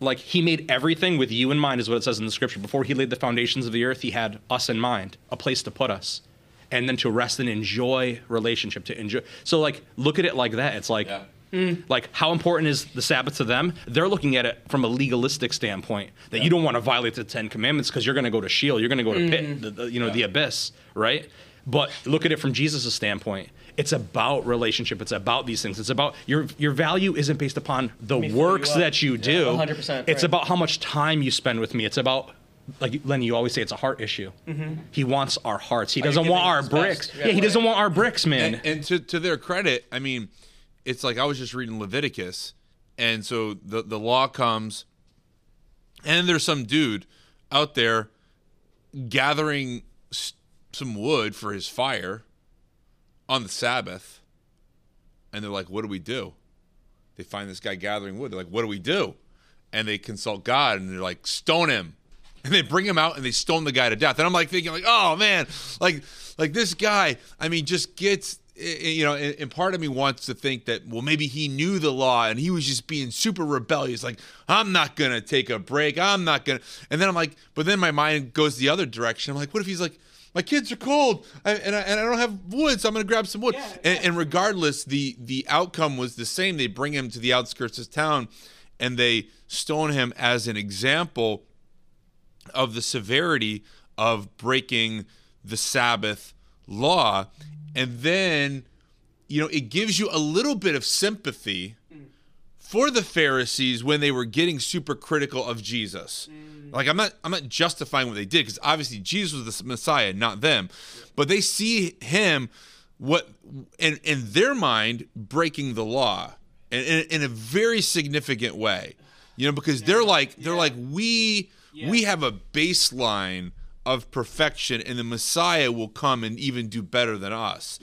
like he made everything with you in mind is what it says in the scripture. Before he laid the foundations of the earth he had us in mind a place to put us and then to rest and enjoy relationship to enjoy so like look at it like that. It's like hmm. like how important is the sabbath to them? They're looking at it from a legalistic standpoint that you don't want to violate the 10 commandments because you're going to go to sheol you're going to go to pit mm. the, the- you know the abyss right but look at it from jesus' standpoint it's about relationship it's about these things it's about your your value isn't based upon the me fill you works that you do 100%, it's right. about how much time you spend with me. It's about like Lenny, you always say it's a heart issue. He wants our hearts. He doesn't want our bricks. Yeah, Yeah, he doesn't want our bricks, man. and, and to, to their credit, I mean, it's like I was just reading Leviticus, and so the the law comes, and there's some dude out there gathering s- some wood for his fire on the Sabbath, and they're like, "What do we do?" They find this guy gathering wood. They're like, "What do we do?" And they consult God, and they're like, "Stone him." And they bring him out and they stone the guy to death. And I'm like thinking, like, oh man, like, like this guy. I mean, just gets, you know. And part of me wants to think that, well, maybe he knew the law and he was just being super rebellious. Like, I'm not gonna take a break. I'm not gonna. And then I'm like, but then my mind goes the other direction. I'm like, what if he's like, my kids are cold I, and, I, and I don't have wood, so I'm gonna grab some wood. and, and regardless, the the outcome was the same. They bring him to the outskirts of town, and they stone him as an example of the severity of breaking the Sabbath law. And then, you know, it gives you a little bit of sympathy for the Pharisees when they were getting super critical of Jesus. Like I'm not I'm not justifying what they did because obviously Jesus was the Messiah, not them. But they see him what in in their mind breaking the law in, in, in a very significant way. You know, because they're like they're like we we have a baseline of perfection and the Messiah will come and even do better than us.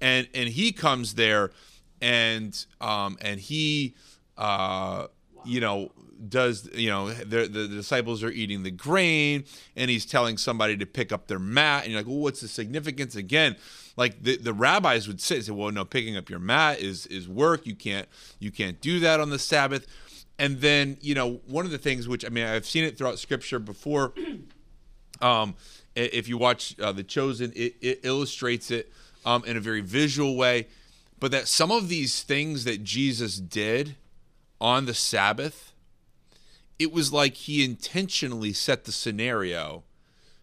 And and he comes there and um and he uh you know does you know the, the disciples are eating the grain and he's telling somebody to pick up their mat and you're like well what's the significance again like the, the rabbis would say, well no picking up your mat is is work you can't you can't do that on the sabbath and then you know one of the things which I mean I've seen it throughout Scripture before. Um, if you watch uh, The Chosen, it, it illustrates it um, in a very visual way, but that some of these things that Jesus did on the Sabbath, it was like he intentionally set the scenario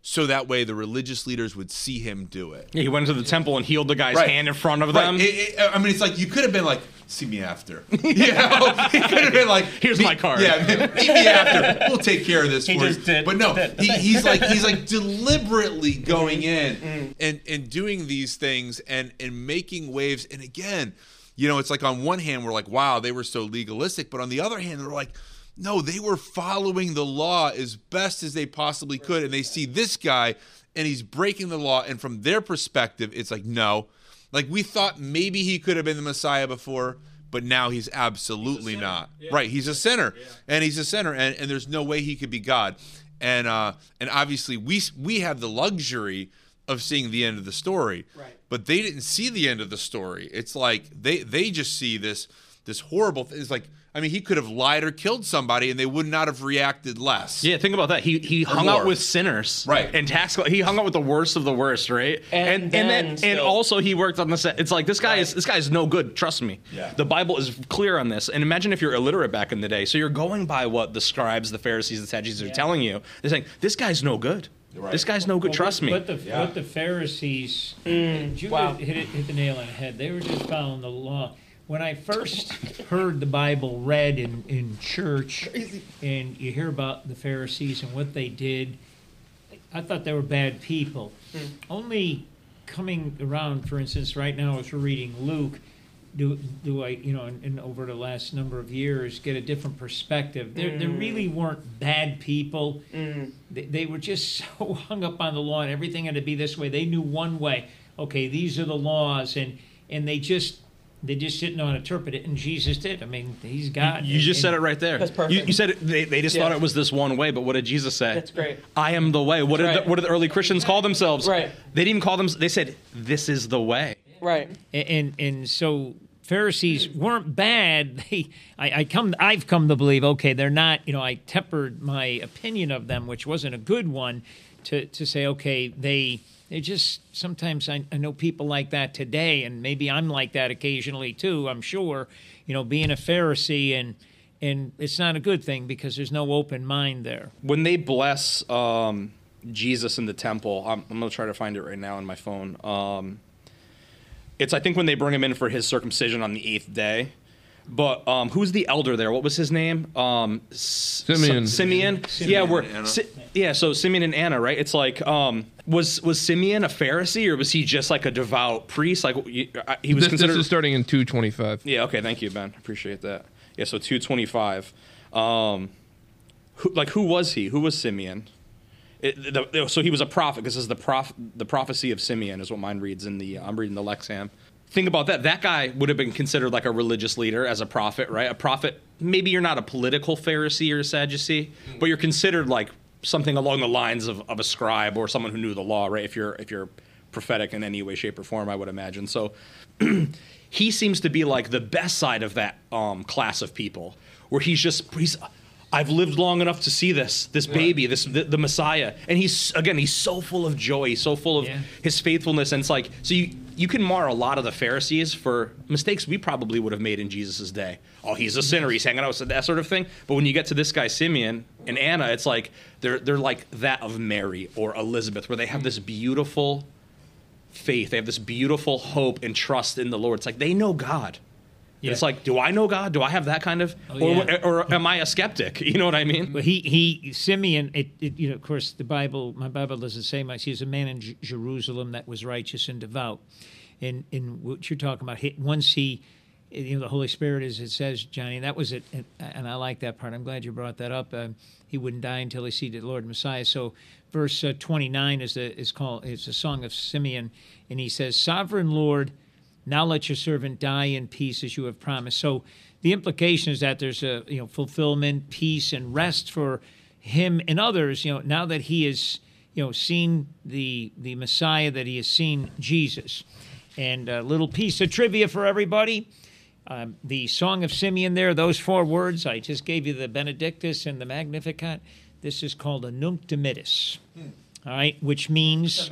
so that way the religious leaders would see him do it. Yeah, he went to the temple and healed the guy's Right. hand in front of Right. them. It- it- I mean, it's like you could have been like, "See me after." You know, he could have been like, Here's my card." Yeah, meet me after. We'll take care of this He for just you." did- but no, did. he, he's like he's like deliberately going in Mm-hmm. and and doing these things and and making waves. And again, you know, it's like on one hand we're like, "Wow, they were so legalistic," but on the other hand, they're like. No, they were following the law as best as they possibly could, and they see this guy, and he's breaking the law. And from their perspective, it's like, no, like we thought maybe he could have been the Messiah before, but now he's absolutely not. Right? He's a sinner, and he's a sinner, and, and there's no way he could be God. And uh, and obviously we we have the luxury of seeing the end of the story, Right. but they didn't see the end of the story. It's like they they just see this this horrible. Th- it's like I mean, he could have lied or killed somebody, and they would not have reacted less. Yeah, think about that. He he hung more. out with sinners, Right. And tax. He hung out with the worst of the worst, right? And and then then, and also he worked on the set. It's like this guy is this guy is no good. Trust me. Yeah. The Bible is clear on this. And imagine if you're illiterate back in the day, so you're going by what the scribes, the Pharisees, the Sadducees are telling you. They're saying this guy's no good. Right. This guy's no good. Well, Trust me. What the, Yeah. what the Pharisees, mm, Judah wow. hit, it, hit the nail on the head. They were just following the law. When I first heard the Bible read in, in church, and you hear about the Pharisees and what they did, I thought they were bad people. Mm. Only coming around, for instance, right now as we're reading Luke, do, do I, you know, and, and over the last number of years, get a different perspective. There, there mm. really weren't bad people. Mm. They, they were just so hung up on the law and everything had to be this way. They knew one way. Okay, these are the laws, and and they just they just didn't know how to interpret it. And Jesus did. I mean, he's God. you just said it right there. That's You, perfect. you said it, they, they just Yeah. thought it was this one way, but what did Jesus say? That's great. I am the way. What did That's the, what did the early Christians call themselves? Right. They didn't even call them. They said, "This is the way." Right. and and, and so Pharisees weren't bad. They, I, I come, I've come to believe. Okay, they're not. You know, I tempered my opinion of them, which wasn't a good one, to to say, okay, they they just sometimes I, I know people like that today, and maybe I'm like that occasionally too. I'm sure, you know, being a Pharisee and. And it's not a good thing because there's no open mind there. when they bless um, Jesus in the temple, I'm, I'm going to try to find it right now on my phone. Um, it's, I think, when they bring him in for his circumcision on the eighth day. But um, who's the elder there? What was his name? Um, S- Simeon. Simeon. Simeon Yeah, we're, Si- yeah. So Simeon and Anna, right? It's like, um, was was Simeon a Pharisee or was he just like a devout priest? Like he was This, this considered. is starting in 225. Yeah. Okay. Thank you, Ben. Appreciate that. Yeah. So two twenty five. Um, who, like who was he? Who was Simeon? It, the, so he was a prophet because this is the prof, the prophecy of Simeon is what mine reads in the. I'm reading the Lexham. Think about that. That guy would have been considered like a religious leader as a prophet, right? A prophet. Maybe you're not a political Pharisee or a Sadducee, but you're considered like something along the lines of, of a scribe or someone who knew the law, right? If you're if you're prophetic in any way, shape, or form, I would imagine. So he seems to be like the best side of that um, class of people, where he's just he's. I've lived long enough to see this, this baby, this the, the Messiah, and he's again he's so full of joy, so full of Yeah. his faithfulness, and it's like so you you can mar a lot of the Pharisees for mistakes we probably would have made in Jesus' day. Oh, he's a sinner, he's hanging out with that sort of thing. But when you get to this guy Simeon and Anna, it's like they're they're like that of Mary or Elizabeth, where they have this beautiful faith. They have this beautiful hope and trust in the Lord. It's like they know God. Yeah. It's like, do I know God? Do I have that kind of, Oh, or, yeah. or am I a skeptic? You know what I mean? But he, he Simeon, it, it, you know, of course, the Bible, my Bible doesn't say much. He's a man in J- Jerusalem that was righteous and devout. And, and what you're talking about, he, once he, you know, the Holy Spirit, as it says, Johnny, that was it. And, and I like that part. I'm glad you brought that up. Um, he wouldn't die until he see the Lord Messiah. So, verse uh, 29 is the is called it's a song of Simeon, and he says, "Sovereign Lord." Now let your servant die in peace as you have promised. So the implication is that there's a you know fulfillment, peace, and rest for him and others. You know now that he has you know seen the the Messiah, that he has seen Jesus. And a little piece of trivia for everybody: Um, the Song of Simeon, there, those four words, I just gave you the Benedictus and the Magnificat. This is called a Nunc Dimittis. All right, which means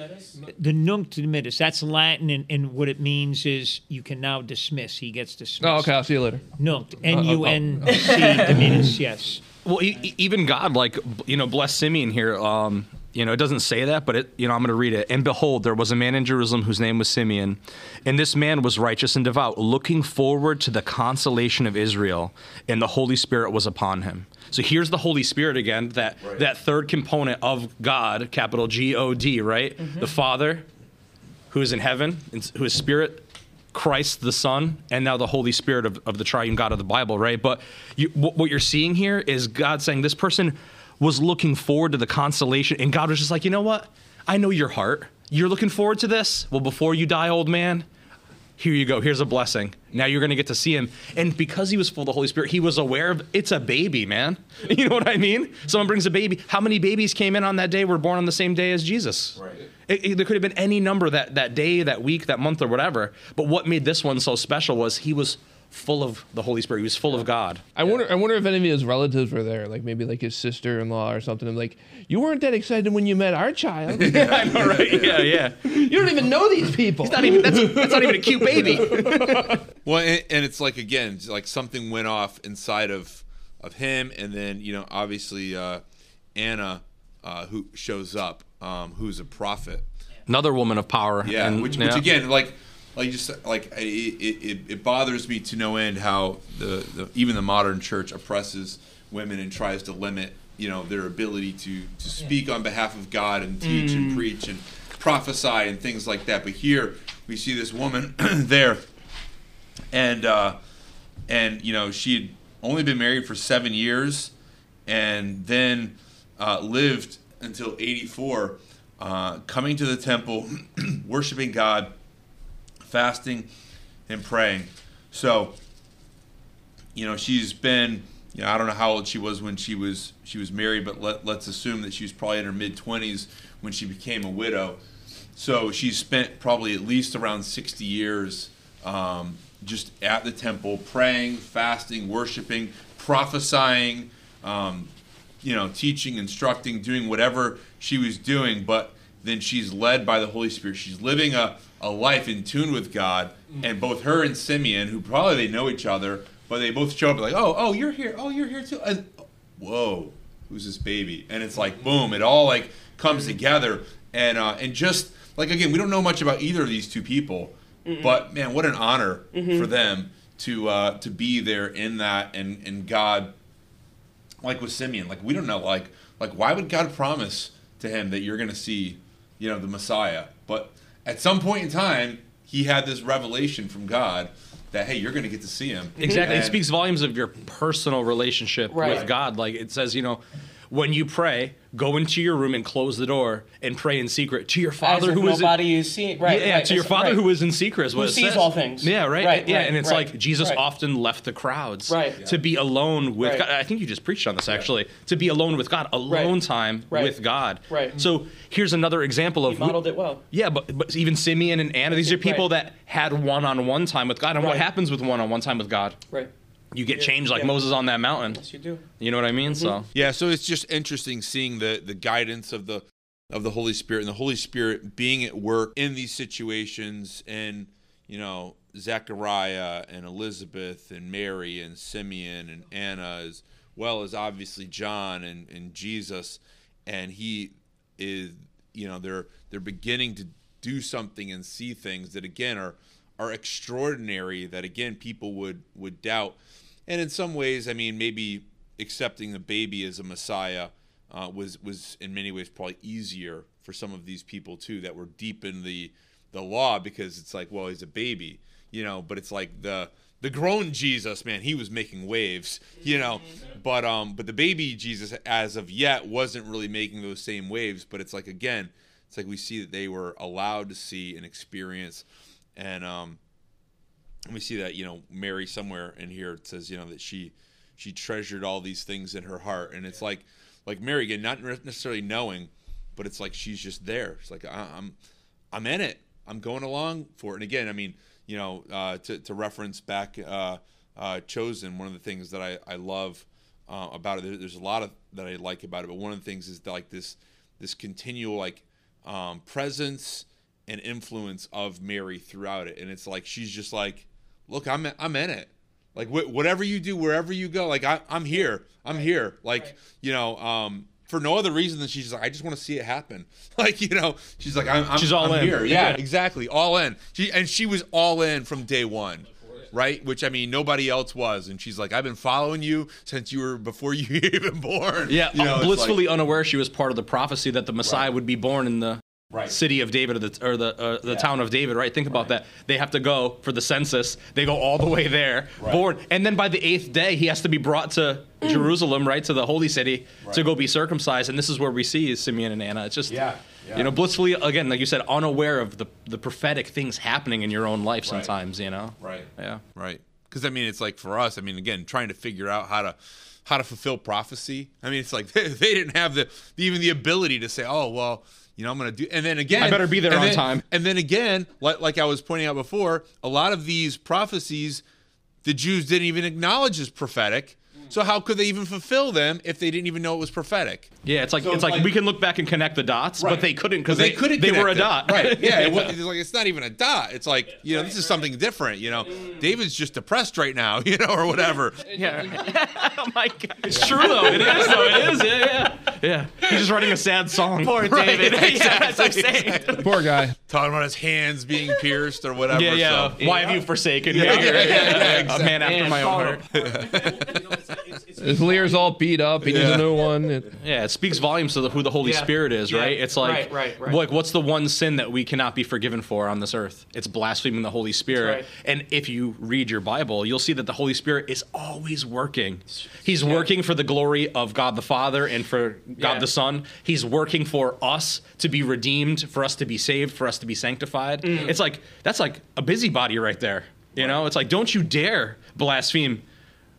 the Nunc Dimittis. That's Latin, and, and what it means is you can now dismiss. He gets dismissed. Oh, okay. I'll see you later. Nunc, N U N C Dimittis, yes. Well, e- e- even God, like you know, bless Simeon here. Um, you know, it doesn't say that, but it, you know, I'm going to read it. And behold, there was a man in Jerusalem whose name was Simeon, and this man was righteous and devout, looking forward to the consolation of Israel, and the Holy Spirit was upon him. So here's the Holy Spirit again, that that third component of God, capital G O D, right? Mm-hmm. The Father, who is in heaven, and who is Spirit, Christ the Son, and now the Holy Spirit of, of the triune God of the Bible, right? But you, what, what you're seeing here is God saying this person was looking forward to the consolation, and God was just like, you know what? I know your heart. You're looking forward to this. Well, before you die, old man, here you go. Here's a blessing. Now you're going to get to see him. And because he was full of the Holy Spirit, he was aware of it's a baby, man. You know what I mean? Someone brings a baby. How many babies came in on that day were born on the same day as Jesus? Right. It, it- there could have been any number that, that day, that week, that month, or whatever. But what made this one so special was he was full of the Holy Spirit. He was full of God. I wonder. I wonder if any of his relatives were there, like maybe like his sister-in-law or something. I'm like, you weren't that excited when you met our child. you I know, right? Yeah, yeah. You don't even know these people. It's not even, that's, that's not even a cute baby. Well, and, and it's like again, it's like something went off inside of of him, and then you know, obviously uh, Anna, uh, who shows up, um, who's a prophet. Another woman of power. Yeah, and- which, yeah. which again, like, like just like it, it, it, bothers me to no end how the, the even the modern church oppresses women and tries to limit you know their ability to to speak on behalf of God and teach and preach and prophesy and things like that. But here we see this woman there, and uh, and you know she had only been married for seven years, and then uh, lived until 84, uh, coming to the temple, worshiping God, fasting, and praying. So, you know, she's been, you know, I don't know how old she was when she was she was married, but let, let's assume that she was probably in her mid 20s when she became a widow. So she's spent probably at least around 60 years um, just at the temple, praying, fasting, worshiping, prophesying, um, you know, teaching, instructing, doing whatever she was doing. But then she's led by the Holy Spirit. She's living a, a life in tune with God. And both her and Simeon, who probably they know each other, but they both show up like, oh, oh, you're here. Oh, you're here too. And, whoa, who's this baby? And it's like, boom, it all like comes together. And uh, and just like again, we don't know much about either of these two people, but man, what an honor for them to uh, to be there in that and and God like with Simeon, like we don't know, like like why would God promise to him that you're going to see, you know, the Messiah? But at some point in time, he had this revelation from God that hey, you're going to get to see him. Exactly. It speaks volumes of your personal relationship Right. with God. Like it says, you know, when you pray, go into your room and close the door and pray in secret to your Father who is nobody is seeing. Right. yeah, right, to your Father right. who is in secret. Is what Who sees says. all things. Yeah, right. Right, yeah, and it's like Jesus often left the crowds Right. to be alone with. God. I think you just preached on this actually. To be alone with God, alone time with God. Right. So here's another example of He modeled it well. yeah, but, but even Simeon and Anna, these are people that had one-on-one time with God. And what happens with one-on-one time with God? Right. You get changed like yeah. Moses on that mountain. Yes, you do. You know what I mean? Mm-hmm. So Yeah, so it's just interesting seeing the the guidance of the of the Holy Spirit and the Holy Spirit being at work in these situations and you know Zechariah and Elizabeth and Mary and Simeon and Anna as well as obviously John and, and Jesus and he is you know they're they're beginning to do something and see things that again are are extraordinary that again people would would doubt and in some ways i mean maybe accepting the baby as a messiah uh, was was in many ways probably easier for some of these people too that were deep in the the law because it's like well he's a baby you know but it's like the the grown jesus man he was making waves you know but um but the baby jesus as of yet wasn't really making those same waves but it's like again it's like we see that they were allowed to see and experience. And um we see that you know Mary somewhere in here it says you know that she she treasured all these things in her heart and it's like like Mary again not necessarily knowing but it's like she's just there it's like I- I'm I'm in it I'm going along for it. And again, I mean, you know, uh, to to reference back uh, uh, chosen, one of the things that I I love uh, about it. There's a lot of that I like about it, but one of the things is that, like this this continual like um, presence and influence of Mary throughout it, and it's like she's just like, look, I'm I'm in it. Like wh- whatever you do, wherever you go, like I, I'm here. I'm here. Like you know, um, for no other reason than she's like, I just want to see it happen. Like you know, she's like, I'm, I'm She's all I'm in. Here. Yeah, exactly, all in. She and she was all in from day one. Right, which I mean, nobody else was, and she's like, "I've been following you since you were before you even born." Yeah, you know, blissfully like- unaware she was part of the prophecy that the Messiah would be born in the Right. city of David or the or the uh, the town of David. Right? Think about that. They have to go for the census. They go all the way there, born, and then by the eighth day, he has to be brought to Jerusalem, right, to the holy city, to go be circumcised. And this is where we see Simeon and Anna. It's just, Yeah, yeah. you know, blissfully again, like you said, unaware of the the prophetic things happening in your own life. Sometimes, you know. Right. Yeah. Right. Because I mean, it's like for us. I mean, again, trying to figure out how to how to fulfill prophecy. I mean, it's like they, they didn't have the even the ability to say, "Oh, well, you know, I'm going to do." And then again, I better be there on then- time. And then again, like like I was pointing out before, a lot of these prophecies, the Jews didn't even acknowledge as prophetic. So how could they even fulfill them if they didn't even know it was prophetic? Yeah, it's like So it's it's like, like- we can look back and connect the dots, Right. but they couldn't because But they, couldn't they were a dot. it. right? Yeah, it, wa- it's like it's not even a dot. It's like you know, this is something different. You know, David's just depressed right now, you know, or whatever. Yeah. oh my god, it's true though. It is though. It is. Yeah, yeah, yeah. He's just writing a sad song. Poor Right, David. yeah, exactly, that's what I'm saying. exactly. Poor guy. talking about his hands being pierced or whatever. Yeah, yeah. So. Why have you forsaken me? Yeah, yeah, yeah, yeah, A man after my own heart. His Lear's all beat up. He needs a new one. It- Yeah, it speaks volumes to the, who the Holy Yeah. Spirit is, Yeah. right? It's like, Right, right, right. like, what's the one sin that we cannot be forgiven for on this earth? It's blaspheming the Holy Spirit. right. And if you read your Bible, you'll see that the Holy Spirit is always working. He's working for the glory of God the Father and for God Yeah. the Son. He's working for us to be redeemed, for us to be saved, for us to be sanctified. Mm. It's like that's like a busybody right there. You know, it's like don't you dare blaspheme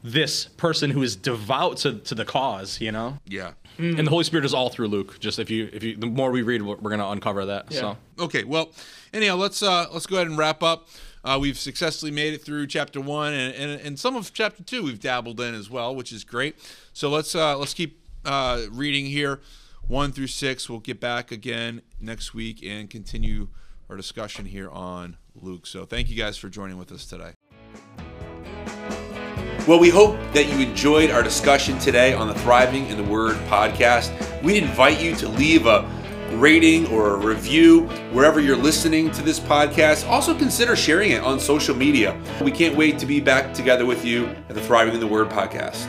this person who is devout to, to the cause. You know. Yeah. And the Holy Spirit is all through Luke. Just if you, if you, the more we read, we're, we're going to uncover that. So Okay. Well, anyhow, let's uh, let's go ahead and wrap up. Uh, we've successfully made it through chapter one, and, and, and some of chapter two we've dabbled in as well, which is great. So let's uh, let's keep uh, reading here, one through six. We'll get back again next week and continue our discussion here on Luke. So thank you guys for joining with us today. Well, we hope that you enjoyed our discussion today on the Thriving in the Word podcast. We'd invite you to leave a rating or a review wherever you're listening to this podcast. Also, consider sharing it on social media. We can't wait to be back together with you at the Thriving in the Word podcast.